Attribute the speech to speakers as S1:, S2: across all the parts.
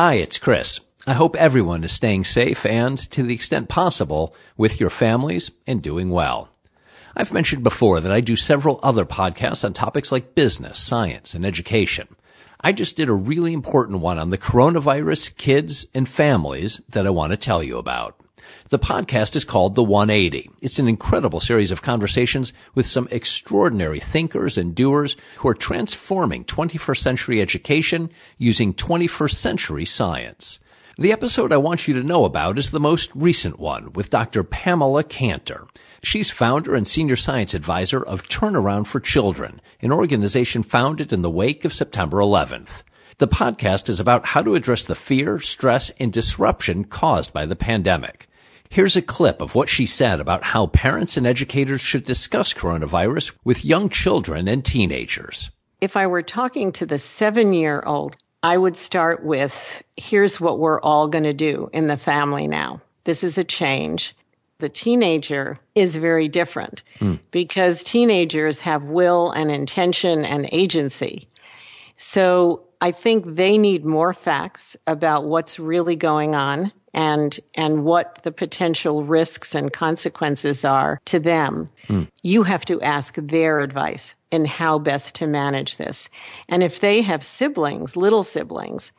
S1: Hi, it's Chris. I hope everyone is staying safe and, to the extent possible, with your families and doing well. I've mentioned before that I do several other podcasts on topics like business, science, and education. I just did a really important one on the coronavirus, kids, and families that I want to tell you about. The podcast is called The 180. It's an incredible series of conversations with some extraordinary thinkers and doers who are transforming 21st century education using 21st century science. The episode I want you to know about is the most recent one with Dr. Pamela Cantor. She's founder and senior science advisor of Turnaround for Children, an organization founded in the wake of September 11th. The podcast is about how to address the fear, stress, and disruption caused by the pandemic. Here's a clip of what she said about how parents and educators should discuss coronavirus with young children and teenagers.
S2: If I were talking to the seven year old, I would start with here's what we're all going to do in the family now. This is a change. The teenager is very different mm. because teenagers have will and intention and agency. So I think they need more facts about what's really going on and and what the potential risks and consequences are to them. Mm. you have to ask their advice in how best to manage this. And if they have siblings little siblings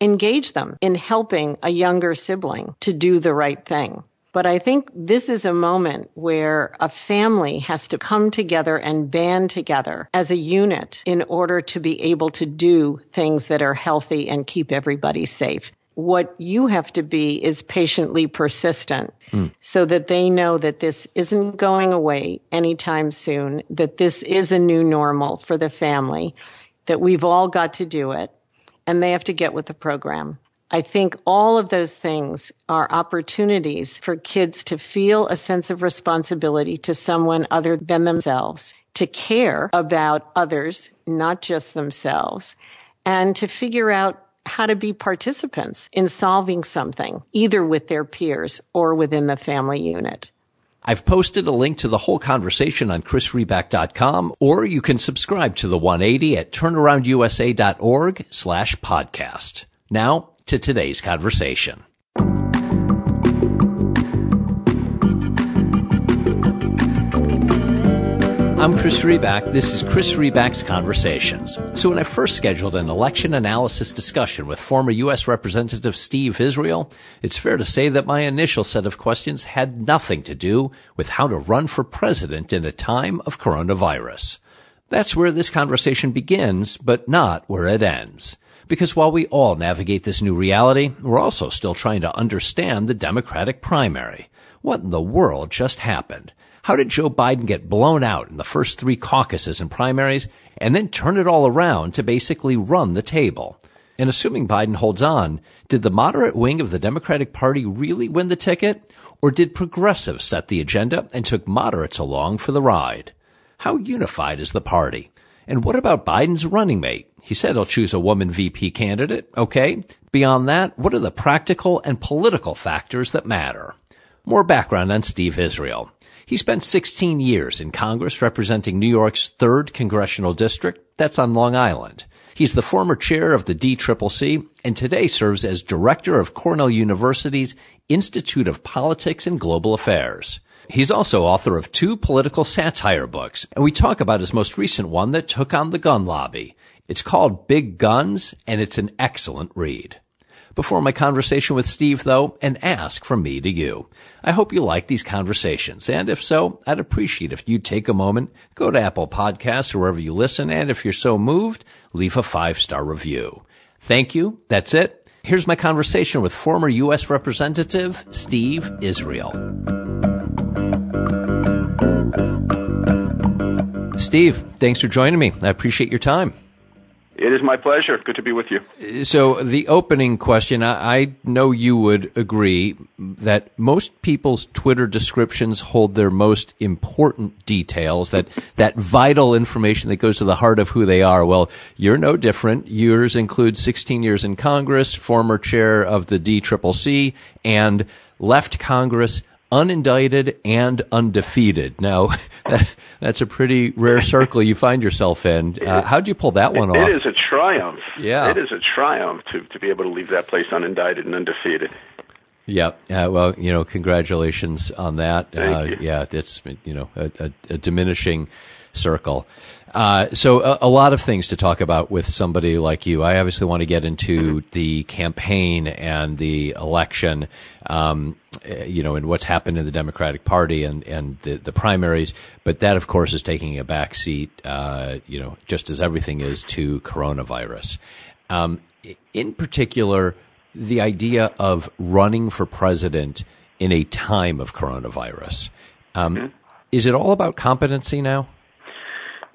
S2: engage them in helping a younger sibling to do the right thing but I think this is a moment where a family has to come together and band together as a unit in order to be able to do things that are healthy and keep everybody safe what you have to be is patiently persistent mm. so that they know that this isn't going away anytime soon, that this is a new normal for the family, that we've all got to do it, and they have to get with the program. I think all of those things are opportunities for kids to feel a sense of responsibility to someone other than themselves, to care about others, not just themselves, and to figure out how to be participants in solving something, either with their peers or within the family unit.
S1: I've posted a link to the whole conversation on chrisriback.com, or you can subscribe to the 180 at turnaroundusa.org slash podcast. Now to today's conversation. I'm Chris Riback. This is Chris Riback's Conversations. So when I first scheduled an election analysis discussion with former U.S. Representative Steve Israel, it's fair to say that my initial set of questions had nothing to do with how to run for president in a time of coronavirus. That's where this conversation begins, but not where it ends. Because while we all navigate this new reality, we're also still trying to understand the Democratic primary. What in the world just happened? How did Joe Biden get blown out in the first three caucuses and primaries and then turn it all around to basically run the table? And assuming Biden holds on, did the moderate wing of the Democratic Party really win the ticket? Or did progressives set the agenda and took moderates along for the ride? How unified is the party? And what about Biden's running mate? He said he'll choose a woman VP candidate. Okay. Beyond that, what are the practical and political factors that matter? More background on Steve Israel. He spent 16 years in Congress representing New York's 3rd Congressional District. That's on Long Island. He's the former chair of the DCCC and today serves as director of Cornell University's Institute of Politics and Global Affairs. He's also author of two political satire books, and we talk about his most recent one that took on the gun lobby. It's called Big Guns, and it's an excellent read before my conversation with Steve, though, and ask from me to you. I hope you like these conversations, and if so, I'd appreciate if you'd take a moment, go to Apple Podcasts or wherever you listen, and if you're so moved, leave a five-star review. Thank you. That's it. Here's my conversation with former U.S. Representative Steve Israel. Steve, thanks for joining me. I appreciate your time.
S3: It is my pleasure. Good to be with you.
S1: So, the opening question I, know you would agree that most people's Twitter descriptions hold their most important details, that, that vital information that goes to the heart of who they are. Well, you're no different. Yours includes 16 years in Congress, former chair of the DCCC, and left Congress unindicted and undefeated. Now, that, that's a pretty rare circle you find yourself in. Uh, how'd you pull that one
S3: it,
S1: off?
S3: It is a triumph.
S1: Yeah.
S3: It is a triumph to, to be able to leave that place unindicted and undefeated.
S1: Yeah. Uh, well, you know, congratulations on that. Uh. Yeah, it's you know a, a, a diminishing circle. Uh, so a, a, lot of things to talk about with somebody like you. I obviously want to get into the campaign and the election, um, uh, you know, and what's happened in the Democratic Party and, and the, the primaries. But that, of course, is taking a back seat, uh, you know, just as everything is to coronavirus. Um, in particular, the idea of running for president in a time of coronavirus. Um, mm-hmm. Is it all about competency now?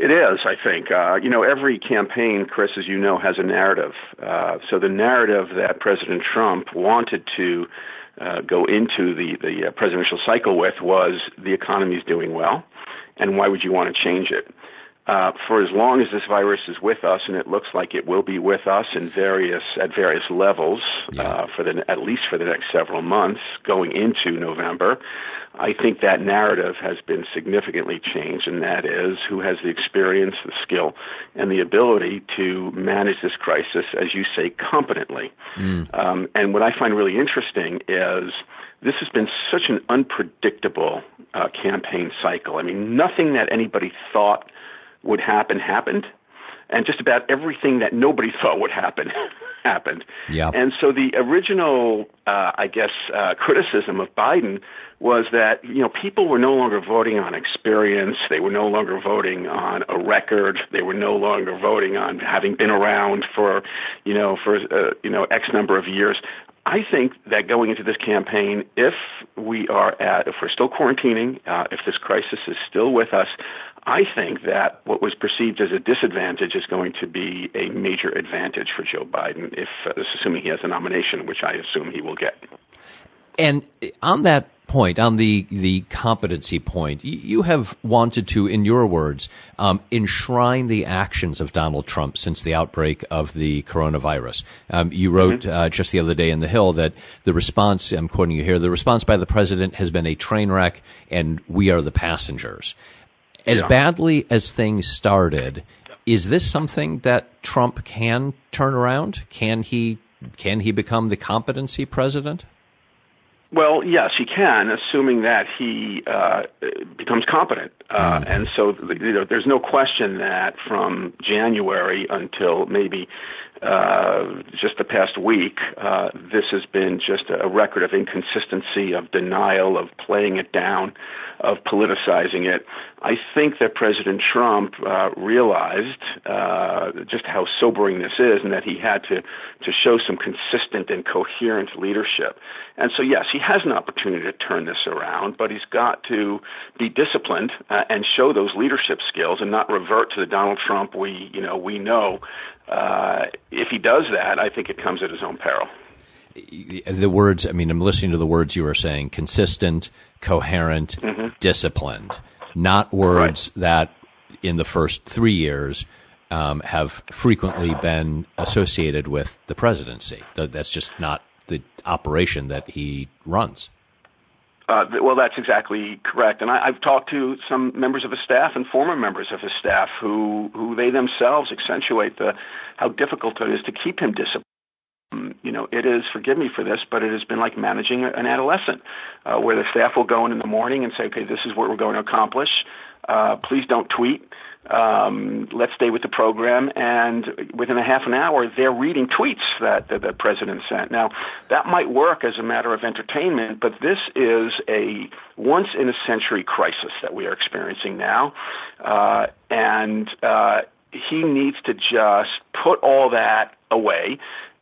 S3: It is, I think. Uh, you know, every campaign, Chris, as you know, has a narrative. Uh, so the narrative that President Trump wanted to uh, go into the, the uh, presidential cycle with was the economy is doing well, and why would you want to change it? Uh, for as long as this virus is with us, and it looks like it will be with us in various at various levels yeah. uh, for the at least for the next several months, going into November, I think that narrative has been significantly changed, and that is who has the experience, the skill, and the ability to manage this crisis, as you say, competently. Mm. Um, and what I find really interesting is this has been such an unpredictable uh, campaign cycle. I mean, nothing that anybody thought would happen happened, and just about everything that nobody thought would happen happened.
S1: Yeah.
S3: And so the original, uh, I guess, uh, criticism of Biden was that you know people were no longer voting on experience, they were no longer voting on a record, they were no longer voting on having been around for you know for uh, you know X number of years. I think that going into this campaign, if we are at, if we're still quarantining, uh, if this crisis is still with us, I think that what was perceived as a disadvantage is going to be a major advantage for Joe Biden, if uh, assuming he has a nomination, which I assume he will get.
S1: And on that point, on the the competency point, you have wanted to, in your words, um, enshrine the actions of Donald Trump since the outbreak of the coronavirus. Um, you wrote mm-hmm. uh, just the other day in the Hill that the response, I'm quoting you here, the response by the president has been a train wreck, and we are the passengers. As yeah. badly as things started, is this something that Trump can turn around? Can he can he become the competency president?
S3: Well, yes, he can, assuming that he uh, becomes competent. Uh, mm. And so, you know, there's no question that from January until maybe uh, just the past week, uh, this has been just a record of inconsistency, of denial, of playing it down, of politicizing it. I think that President Trump uh, realized uh, just how sobering this is, and that he had to to show some consistent and coherent leadership. And so, yes, he has an opportunity to turn this around, but he's got to be disciplined uh, and show those leadership skills, and not revert to the Donald Trump we you know we know. Uh, if he does that, I think it comes at his own peril
S1: the words i mean i'm listening to the words you were saying consistent coherent mm-hmm. disciplined not words right. that in the first three years um, have frequently been associated with the presidency that's just not the operation that he runs
S3: uh, well, that's exactly correct. And I, I've talked to some members of his staff and former members of his staff who, who they themselves accentuate the, how difficult it is to keep him disciplined you know, it is, forgive me for this, but it has been like managing an adolescent, uh, where the staff will go in in the morning and say, okay, this is what we're going to accomplish. Uh, please don't tweet. Um, let's stay with the program. And within a half an hour, they're reading tweets that, that the president sent. Now, that might work as a matter of entertainment, but this is a once in a century crisis that we are experiencing now. Uh, and, uh, he needs to just put all that away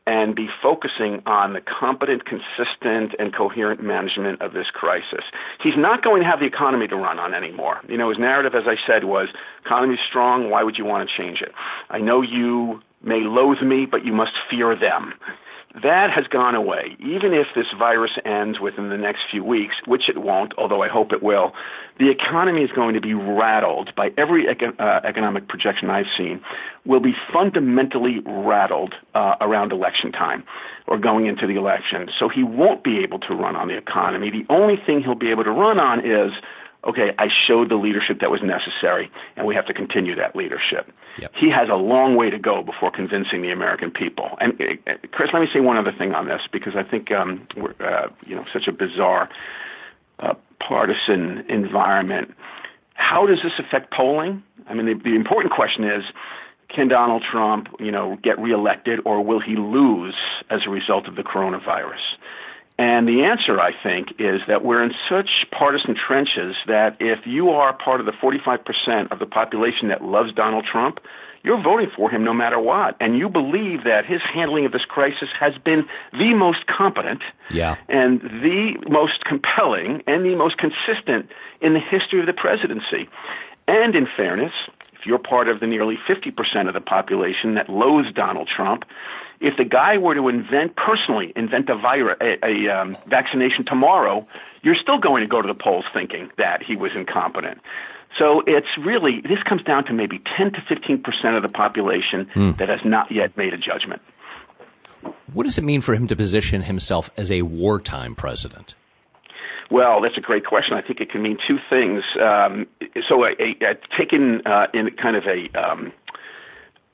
S3: and be focusing on the competent, consistent, and coherent management of this crisis. He's not going to have the economy to run on anymore. You know, his narrative, as I said, was economy's strong, why would you want to change it? I know you may loathe me, but you must fear them. That has gone away. Even if this virus ends within the next few weeks, which it won't, although I hope it will, the economy is going to be rattled by every econ- uh, economic projection I've seen, will be fundamentally rattled uh, around election time or going into the election. So he won't be able to run on the economy. The only thing he'll be able to run on is okay, I showed the leadership that was necessary, and we have to continue that leadership. Yep. He has a long way to go before convincing the American people. And uh, Chris, let me say one other thing on this because I think um, we're uh, you know such a bizarre uh, partisan environment. How does this affect polling? I mean, the, the important question is. Can Donald Trump, you know, get reelected, or will he lose as a result of the coronavirus? And the answer, I think, is that we're in such partisan trenches that if you are part of the 45% of the population that loves Donald Trump, you're voting for him no matter what. And you believe that his handling of this crisis has been the most competent
S1: yeah.
S3: and the most compelling and the most consistent in the history of the presidency. And in fairness, if you're part of the nearly 50% of the population that loathes Donald Trump, if the guy were to invent personally invent a virus, a, a um, vaccination tomorrow, you're still going to go to the polls thinking that he was incompetent. So it's really this comes down to maybe 10 to 15 percent of the population mm. that has not yet made a judgment.
S1: What does it mean for him to position himself as a wartime president?
S3: Well, that's a great question. I think it can mean two things. Um, so, a, a, a taken uh, in kind of a um,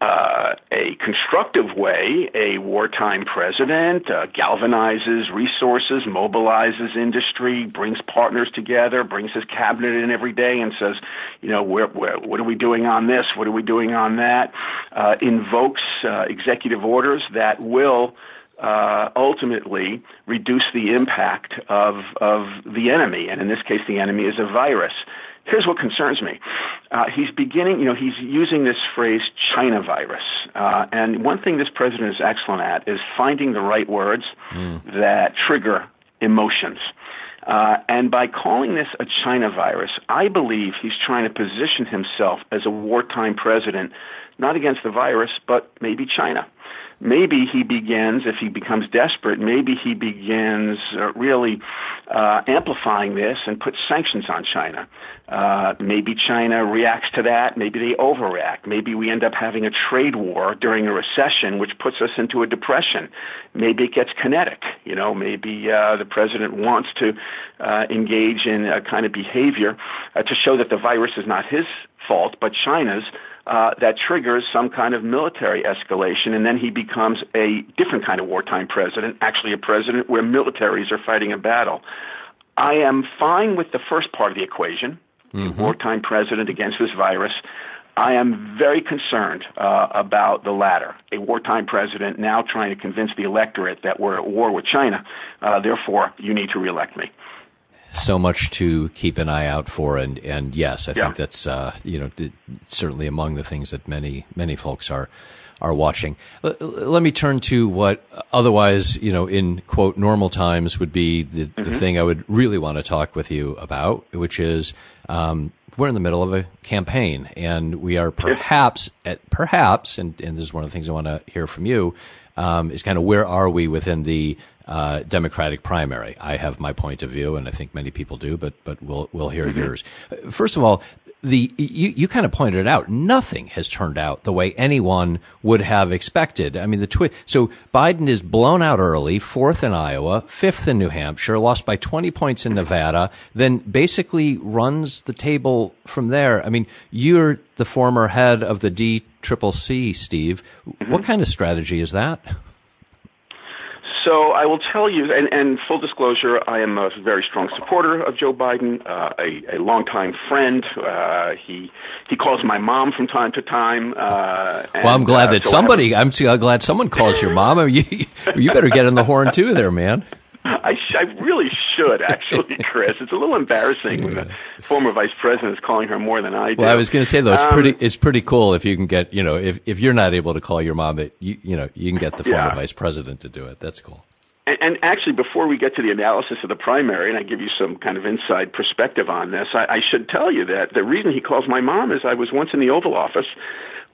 S3: uh, a constructive way, a wartime president uh, galvanizes resources, mobilizes industry, brings partners together, brings his cabinet in every day, and says, you know, where, where, what are we doing on this? What are we doing on that? Uh, invokes uh, executive orders that will. Uh, ultimately reduce the impact of of the enemy, and in this case, the enemy is a virus. Here's what concerns me. Uh, he's beginning, you know, he's using this phrase China virus. Uh, and one thing this president is excellent at is finding the right words mm. that trigger emotions. Uh, and by calling this a China virus, I believe he's trying to position himself as a wartime president, not against the virus, but maybe China maybe he begins, if he becomes desperate, maybe he begins uh, really uh, amplifying this and puts sanctions on China. Uh, maybe China reacts to that. Maybe they overreact. Maybe we end up having a trade war during a recession, which puts us into a depression. Maybe it gets kinetic. You know, maybe uh, the president wants to uh, engage in a kind of behavior uh, to show that the virus is not his fault, but China's uh, that triggers some kind of military escalation, and then he becomes a different kind of wartime president, actually a president where militaries are fighting a battle. I am fine with the first part of the equation, mm-hmm. wartime president against this virus. I am very concerned uh, about the latter, a wartime president now trying to convince the electorate that we're at war with China. Uh, therefore, you need to reelect me
S1: so much to keep an eye out for, and and yes, I yeah. think that's uh, you know certainly among the things that many many folks are are watching. L- let me turn to what otherwise you know in quote normal times would be the, mm-hmm. the thing I would really want to talk with you about, which is. Um, we're in the middle of a campaign, and we are perhaps, at, perhaps, and, and this is one of the things I want to hear from you, um, is kind of where are we within the uh, Democratic primary. I have my point of view, and I think many people do, but but we'll we'll hear mm-hmm. yours. First of all, the you, you kind of pointed it out. Nothing has turned out the way anyone would have expected. I mean, the twi- so Biden is blown out early, fourth in Iowa, fifth in New Hampshire, lost by 20 points in Nevada, then basically runs the table from there. I mean, you're the former head of the D Triple C, Steve. Mm-hmm. What kind of strategy is that?
S3: So I will tell you, and, and full disclosure, I am a very strong supporter of Joe Biden, uh, a, a longtime friend. Uh, he he calls my mom from time to time. Uh,
S1: and, well, I'm glad uh, that so somebody. I'm glad someone calls your mom. you you better get in the horn too, there, man.
S3: I, sh- I really should actually, Chris. It's a little embarrassing when the former vice president is calling her more than I do.
S1: Well, I was going to say though, it's um, pretty it's pretty cool if you can get you know if if you're not able to call your mom, that you you know you can get the former yeah. vice president to do it. That's cool.
S3: And, and actually, before we get to the analysis of the primary, and I give you some kind of inside perspective on this, I, I should tell you that the reason he calls my mom is I was once in the Oval Office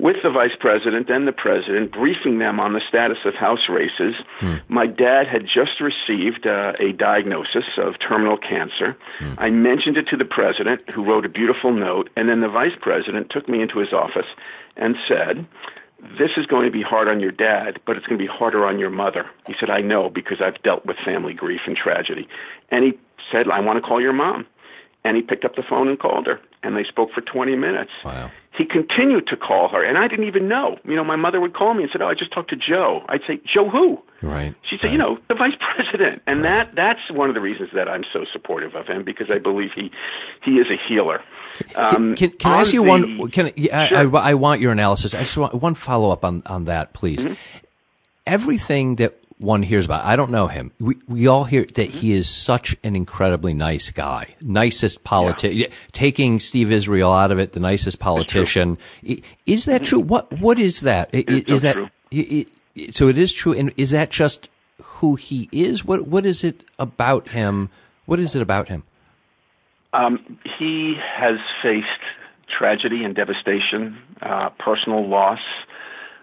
S3: with the vice president and the president, briefing them on the status of House races. Hmm. My dad had just received uh, a diagnosis of terminal cancer. Hmm. I mentioned it to the president, who wrote a beautiful note, and then the vice president took me into his office and said, this is going to be hard on your dad, but it's going to be harder on your mother. He said, I know because I've dealt with family grief and tragedy. And he said, I want to call your mom. And he picked up the phone and called her, and they spoke for 20 minutes.
S1: Wow.
S3: He continued to call her, and I didn't even know. You know, my mother would call me and said, "Oh, I just talked to Joe." I'd say, "Joe who?"
S1: Right.
S3: She'd say,
S1: right.
S3: "You know, the vice president." And right. that that's one of the reasons that I'm so supportive of him because I believe he he is a healer.
S1: Um, can, can, can I ask you the, one? Can I, sure. I, I, want your analysis. I just want one follow up on on that, please. Mm-hmm. Everything that one hears about. I don't know him. We we all hear that he is such an incredibly nice guy, nicest politician. Yeah. Taking Steve Israel out of it, the nicest politician. Is that true? What what is that? Is that
S3: true.
S1: so? It is true, and is that just who he is? What what is it about him? What is it about him?
S3: Um, he has faced tragedy and devastation, uh, personal loss,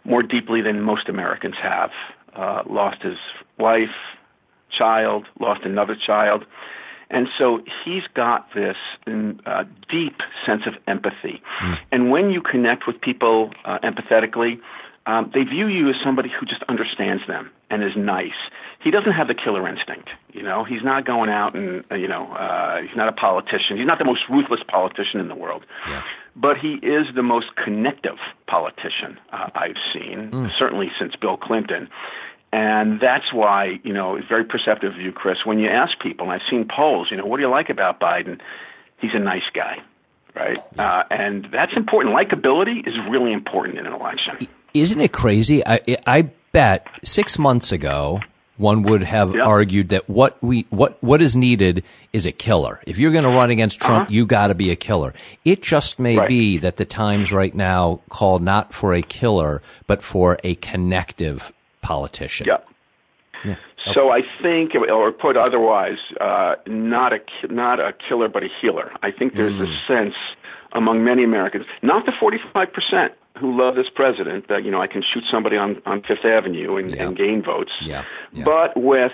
S3: more deeply than most Americans have uh, lost his wife, child, lost another child. And so he's got this uh, deep sense of empathy. Mm. And when you connect with people uh, empathetically, um, they view you as somebody who just understands them and is nice. He doesn't have the killer instinct. You know, he's not going out and uh, you know, uh, he's not a politician. He's not the most ruthless politician in the world.
S1: Yeah.
S3: But he is the most connective politician uh, I've seen, mm. certainly since Bill Clinton. And that's why, you know, it's very perceptive of you, Chris. When you ask people, and I've seen polls, you know, what do you like about Biden? He's a nice guy, right? Uh, and that's important. Likability is really important in an election.
S1: Isn't it crazy? I, I bet six months ago, one would have yep. argued that what we what what is needed is a killer. If you're going to run against Trump, uh-huh. you got to be a killer. It just may right. be that the times right now call not for a killer, but for a connective politician.
S3: Yeah. yeah. So I think, or put otherwise, uh, not a not a killer, but a healer. I think there's mm. a sense among many Americans, not the 45 percent who love this president, that you know I can shoot somebody on on Fifth Avenue and, yeah. and gain votes,
S1: yeah. Yeah.
S3: but with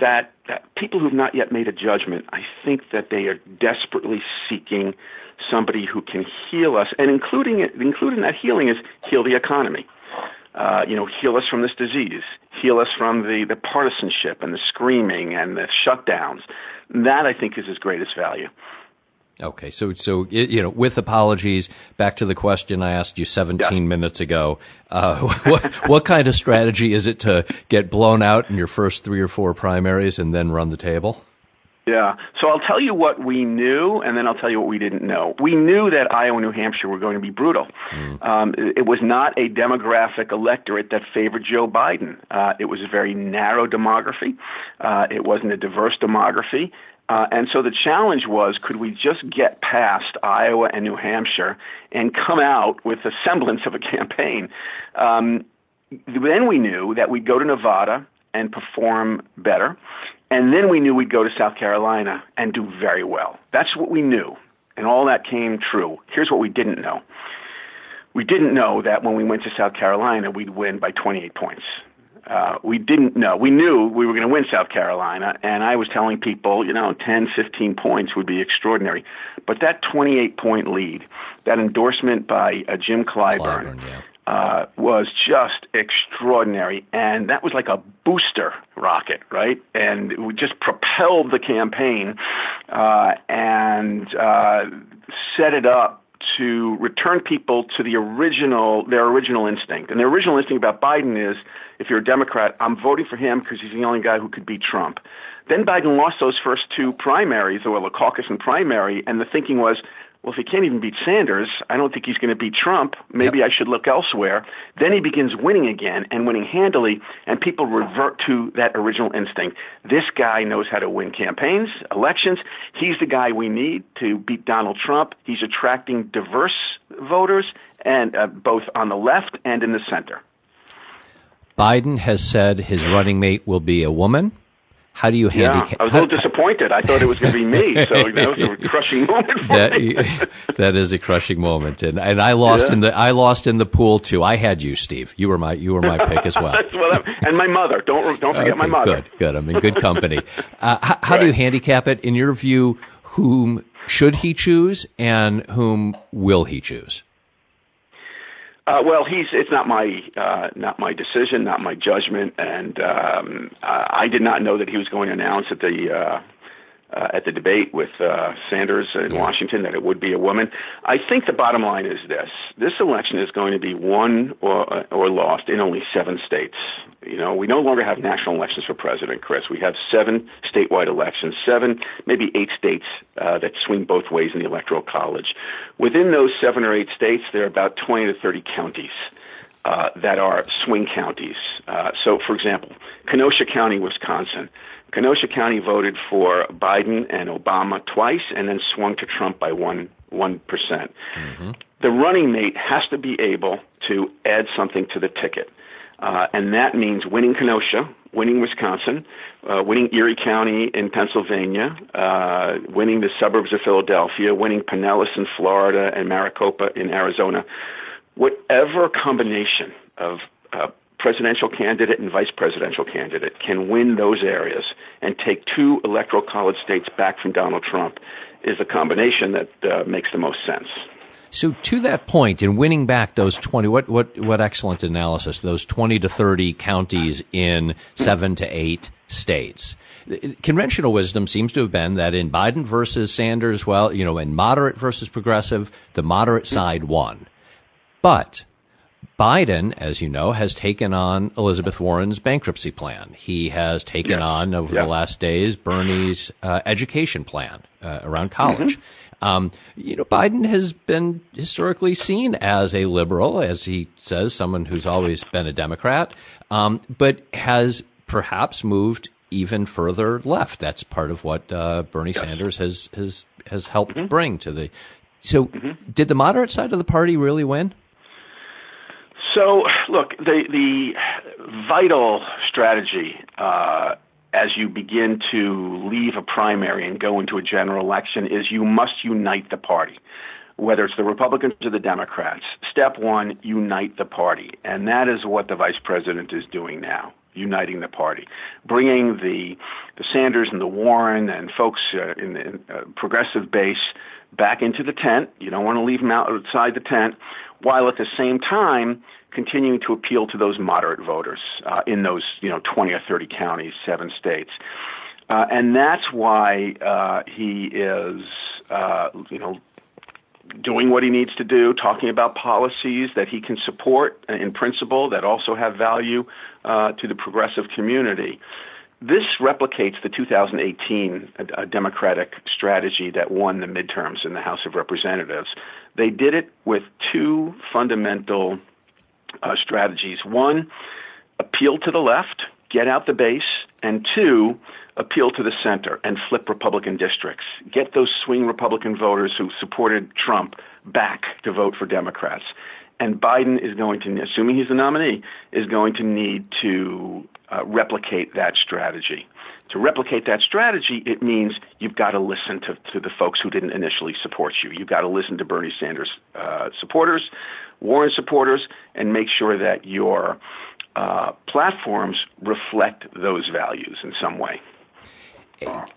S3: that, that people who've not yet made a judgment, I think that they are desperately seeking somebody who can heal us, and including it, including that healing is heal the economy uh, you know, heal us from this disease, heal us from the, the partisanship and the screaming and the shutdowns. That I think is his greatest value.
S1: Okay, so so you know, with apologies, back to the question I asked you 17 yeah. minutes ago. Uh, what, what kind of strategy is it to get blown out in your first three or four primaries and then run the table?
S3: Yeah. So I'll tell you what we knew, and then I'll tell you what we didn't know. We knew that Iowa and New Hampshire were going to be brutal. Mm. Um, it was not a demographic electorate that favored Joe Biden. Uh, it was a very narrow demography. Uh, it wasn't a diverse demography. Uh, and so the challenge was could we just get past Iowa and New Hampshire and come out with a semblance of a campaign? Um, then we knew that we'd go to Nevada and perform better. And then we knew we'd go to South Carolina and do very well. That's what we knew. And all that came true. Here's what we didn't know. We didn't know that when we went to South Carolina, we'd win by 28 points. Uh, we didn't know. We knew we were going to win South Carolina, and I was telling people, you know, 10, 15 points would be extraordinary. But that 28 point lead, that endorsement by uh, Jim Clyburn,
S1: Clyburn yeah
S3: uh, was just extraordinary, and that was like a booster rocket, right? And we just propelled the campaign uh, and uh, set it up to return people to the original, their original instinct. And their original instinct about Biden is, if you're a Democrat, I'm voting for him because he's the only guy who could beat Trump. Then Biden lost those first two primaries, or the caucus and primary, and the thinking was, well, if he can't even beat Sanders, I don't think he's going to beat Trump. Maybe yep. I should look elsewhere. Then he begins winning again and winning handily, and people revert to that original instinct. This guy knows how to win campaigns, elections. He's the guy we need to beat Donald Trump. He's attracting diverse voters, and uh, both on the left and in the center.
S1: Biden has said his running mate will be a woman. How do you handicap?
S3: Yeah, I was a little disappointed. I thought it was going to be me, so that was a crushing moment for
S1: that,
S3: me.
S1: that is a crushing moment, and and I lost
S3: Yeah.
S1: in the I lost in the pool too. I had you, Steve. You were my you were my pick as well.
S3: well, and my mother. Don't don't forget my mother.
S1: Good, good. I'm in good company. Uh, how how do you handicap it in your view? Whom should he choose, and whom will he choose?
S3: Uh, well, he's it's not my uh, not my decision, not my judgment, and um, uh, I did not know that he was going to announce at the uh, uh, at the debate with uh, Sanders in Washington that it would be a woman. I think the bottom line is this: this election is going to be won or or lost in only seven states. You know, we no longer have national elections for president, Chris. We have seven statewide elections, seven, maybe eight states uh, that swing both ways in the electoral college. Within those seven or eight states, there are about 20 to 30 counties uh, that are swing counties. Uh, so, for example, Kenosha County, Wisconsin. Kenosha County voted for Biden and Obama twice, and then swung to Trump by one one percent. The running mate has to be able to add something to the ticket. Uh, and that means winning Kenosha, winning Wisconsin, uh, winning Erie County in Pennsylvania, uh, winning the suburbs of Philadelphia, winning Pinellas in Florida and Maricopa in Arizona. Whatever combination of uh, presidential candidate and vice presidential candidate can win those areas and take two electoral college states back from Donald Trump is a combination that uh, makes the most sense.
S1: So to that point, in winning back those twenty, what what what excellent analysis! Those twenty to thirty counties in seven to eight states. Conventional wisdom seems to have been that in Biden versus Sanders, well, you know, in moderate versus progressive, the moderate side won. But Biden, as you know, has taken on Elizabeth Warren's bankruptcy plan. He has taken
S3: Yeah.
S1: on over
S3: Yeah.
S1: the last days Bernie's uh, education plan uh, around college. Um, you know, Biden has been historically seen as a liberal, as he says, someone who's always been a Democrat, um, but has perhaps moved even further left. That's part of what uh, Bernie Sanders has has has helped bring to the. So, did the moderate side of the party really win?
S3: So, look, the the vital strategy uh, as you begin to leave a primary and go into a general election is you must unite the party, whether it's the Republicans or the Democrats. Step one, unite the party, and that is what the vice president is doing now. Uniting the party, bringing the the Sanders and the Warren and folks uh, in the uh, progressive base back into the tent. You don't want to leave them outside the tent, while at the same time continuing to appeal to those moderate voters uh, in those you know 20 or 30 counties, seven states, uh, and that's why uh, he is uh, you know doing what he needs to do, talking about policies that he can support in principle that also have value uh, to the progressive community. This replicates the 2018 uh, Democratic strategy that won the midterms in the House of Representatives. They did it with two fundamental uh, strategies. One, appeal to the left, get out the base, and two, appeal to the center and flip Republican districts. Get those swing Republican voters who supported Trump back to vote for Democrats. And Biden is going to, assuming he's the nominee, is going to need to uh, replicate that strategy. To replicate that strategy, it means you've got to listen to, to the folks who didn't initially support you. You've got to listen to Bernie Sanders uh, supporters, Warren supporters, and make sure that your uh, platforms reflect those values in some way.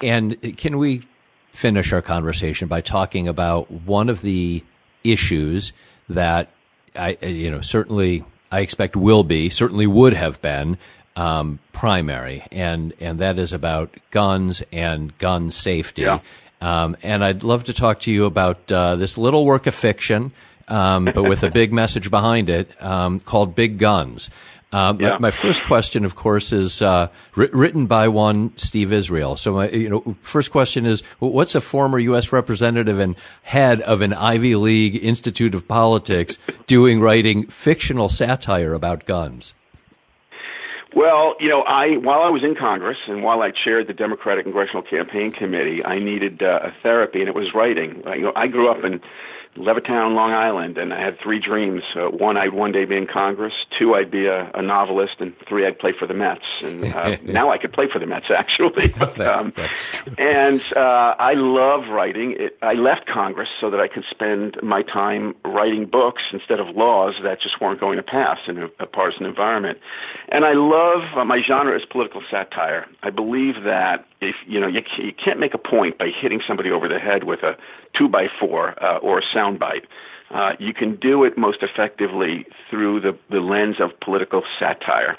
S1: And can we finish our conversation by talking about one of the issues that I, you know, certainly I expect will be, certainly would have been um, primary, and and that is about guns and gun safety.
S3: Yeah.
S1: Um, and I'd love to talk to you about uh, this little work of fiction, um, but with a big message behind it, um, called Big Guns. Um, my-
S3: Yeah.
S1: my, first question, of course, is uh, writ- written by one Steve Israel. So, my you know, first question is, what's a former U.S. representative and head of an Ivy League Institute of Politics doing writing fictional satire about guns?
S3: Well, you know, I while I was in Congress and while I chaired the Democratic Congressional Campaign Committee, I needed uh, a therapy, and it was writing. Uh, you know, I grew up in Levittown, Long Island, and I had three dreams. Uh, one, I'd one day be in Congress. Two, I'd be a, a novelist, and three, I'd play for the Mets. And uh, now I could play for the Mets, actually.
S1: um,
S3: And uh, I love writing. It, I left Congress so that I could spend my time writing books instead of laws that just weren't going to pass in a, a partisan environment. And I love uh, my genre is political satire. I believe that if you know you, you can't make a point by hitting somebody over the head with a two by four uh, or a soundbite. Uh, you can do it most effectively through the, the lens of political satire.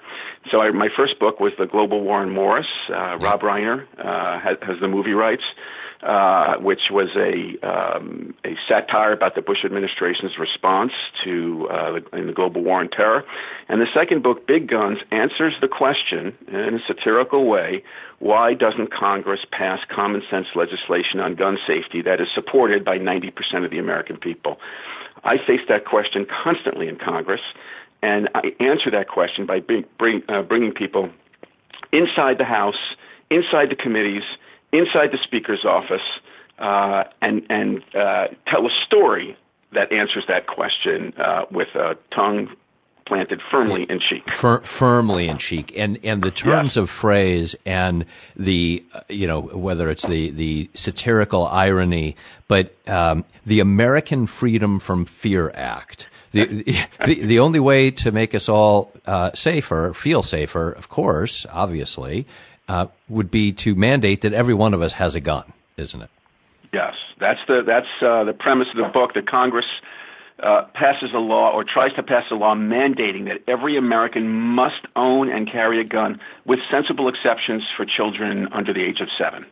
S3: So I, my first book was The Global War on Morris. Uh, Rob Reiner uh, has, has the movie rights uh, which was a um, a satire about the Bush administration's response to uh, the, in the global war on terror. And the second book, Big Guns, answers the question in a satirical way: Why doesn't Congress pass common sense legislation on gun safety that is supported by 90% of the American people? I face that question constantly in Congress, and I answer that question by bring, bring, uh, bringing people inside the House, inside the committees inside the speaker's office uh, and and uh, tell a story that answers that question uh, with a tongue planted firmly in cheek.
S1: Fir- firmly in cheek, and and the turns
S3: yes.
S1: of phrase and the uh, you know whether it's the the satirical irony, but um, the American Freedom from Fear Act. The, the, the only way to make us all uh, safer, feel safer, of course, obviously, uh, would be to mandate that every one of us has a gun, isn't it?
S3: Yes, that's the that's uh, the premise of the book. That Congress uh, passes a law or tries to pass a law mandating that every American must own and carry a gun, with sensible exceptions for children under the age of seven.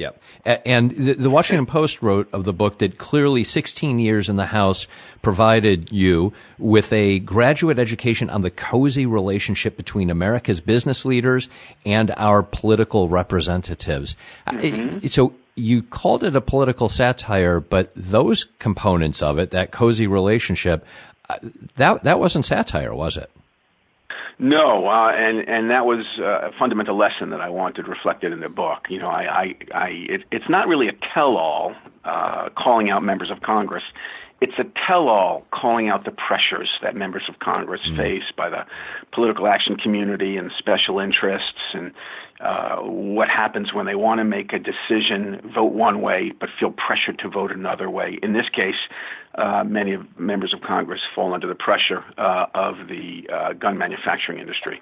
S1: Yeah. And the Washington Post wrote of the book that clearly 16 years in the House provided you with a graduate education on the cozy relationship between America's business leaders and our political representatives. Mm-hmm. So you called it a political satire, but those components of it, that cozy relationship, uh, that, that wasn't satire, was it?
S3: No, uh, and and that was uh, a fundamental lesson that I wanted reflected in the book. You know, I, I, I it, it's not really a tell-all uh, calling out members of Congress. It's a tell-all calling out the pressures that members of Congress mm. face by the political action community and special interests, and uh, what happens when they want to make a decision, vote one way, but feel pressured to vote another way. In this case, uh, many of members of Congress fall under the pressure uh, of the uh, gun manufacturing industry.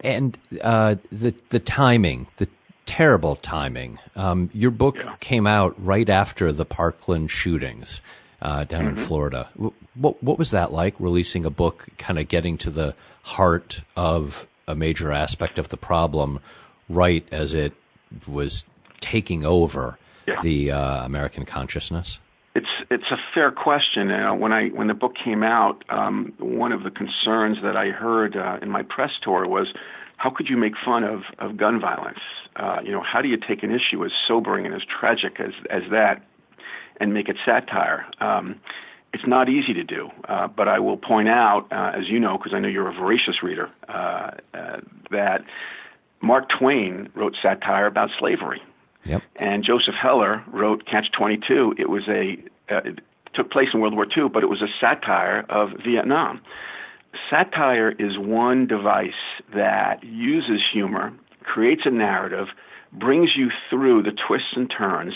S1: And uh, the the timing, the terrible timing. Um, your book yeah. came out right after the Parkland shootings uh, down mm-hmm. in Florida. What what was that like? Releasing a book, kind of getting to the heart of a major aspect of the problem, right as it was taking over yeah. the uh, American consciousness.
S3: It's it's a fair question. Uh, when I when the book came out, um, one of the concerns that I heard uh, in my press tour was, how could you make fun of of gun violence? Uh, you know, how do you take an issue as sobering and as tragic as as that, and make it satire? Um, it's not easy to do, uh, but I will point out, uh, as you know, because I know you're a voracious reader, uh, uh, that Mark Twain wrote satire about slavery.
S1: Yep.
S3: And Joseph Heller wrote Catch 22. It was a uh, it took place in World War II, but it was a satire of Vietnam. Satire is one device that uses humor, creates a narrative, brings you through the twists and turns,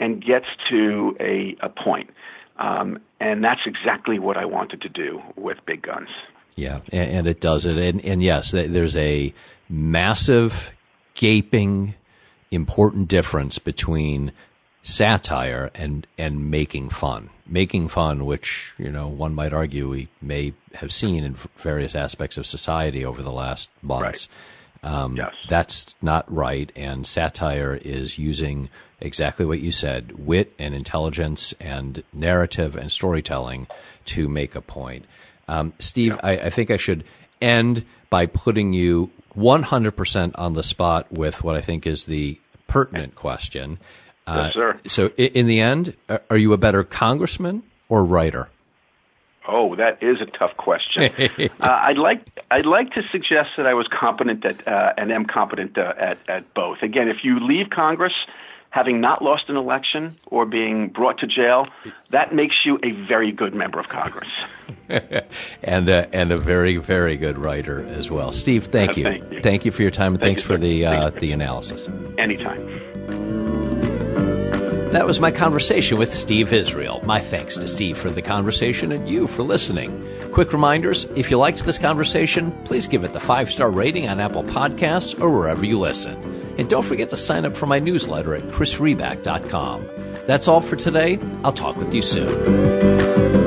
S3: and gets to a, a point. Um, and that's exactly what I wanted to do with Big Guns.
S1: Yeah, and, and it does it. And, and yes, there's a massive, gaping important difference between satire and and making fun. Making fun, which you know one might argue we may have seen in various aspects of society over the last months.
S3: Right. Um, yes.
S1: That's not right, and satire is using exactly what you said: wit and intelligence and narrative and storytelling to make a point. Um, Steve, yeah. I, I think I should end by putting you 100% on the spot with what I think is the pertinent question.
S3: Uh, yes, sir.
S1: So, in the end, are you a better congressman or writer?
S3: Oh, that is a tough question. uh, I'd like I'd like to suggest that I was competent at uh, and am competent uh, at at both. Again, if you leave Congress, having not lost an election or being brought to jail, that makes you a very good member of Congress.
S1: and uh, and a very very good writer as well. Steve, thank, uh, you. thank you. Thank you for your time and thank thanks you, for the uh, the analysis.
S3: Anytime.
S1: That was my conversation with Steve Israel. My thanks to Steve for the conversation and you for listening. Quick reminders if you liked this conversation, please give it the five star rating on Apple Podcasts or wherever you listen. And don't forget to sign up for my newsletter at chrisriback.com. That's all for today. I'll talk with you soon.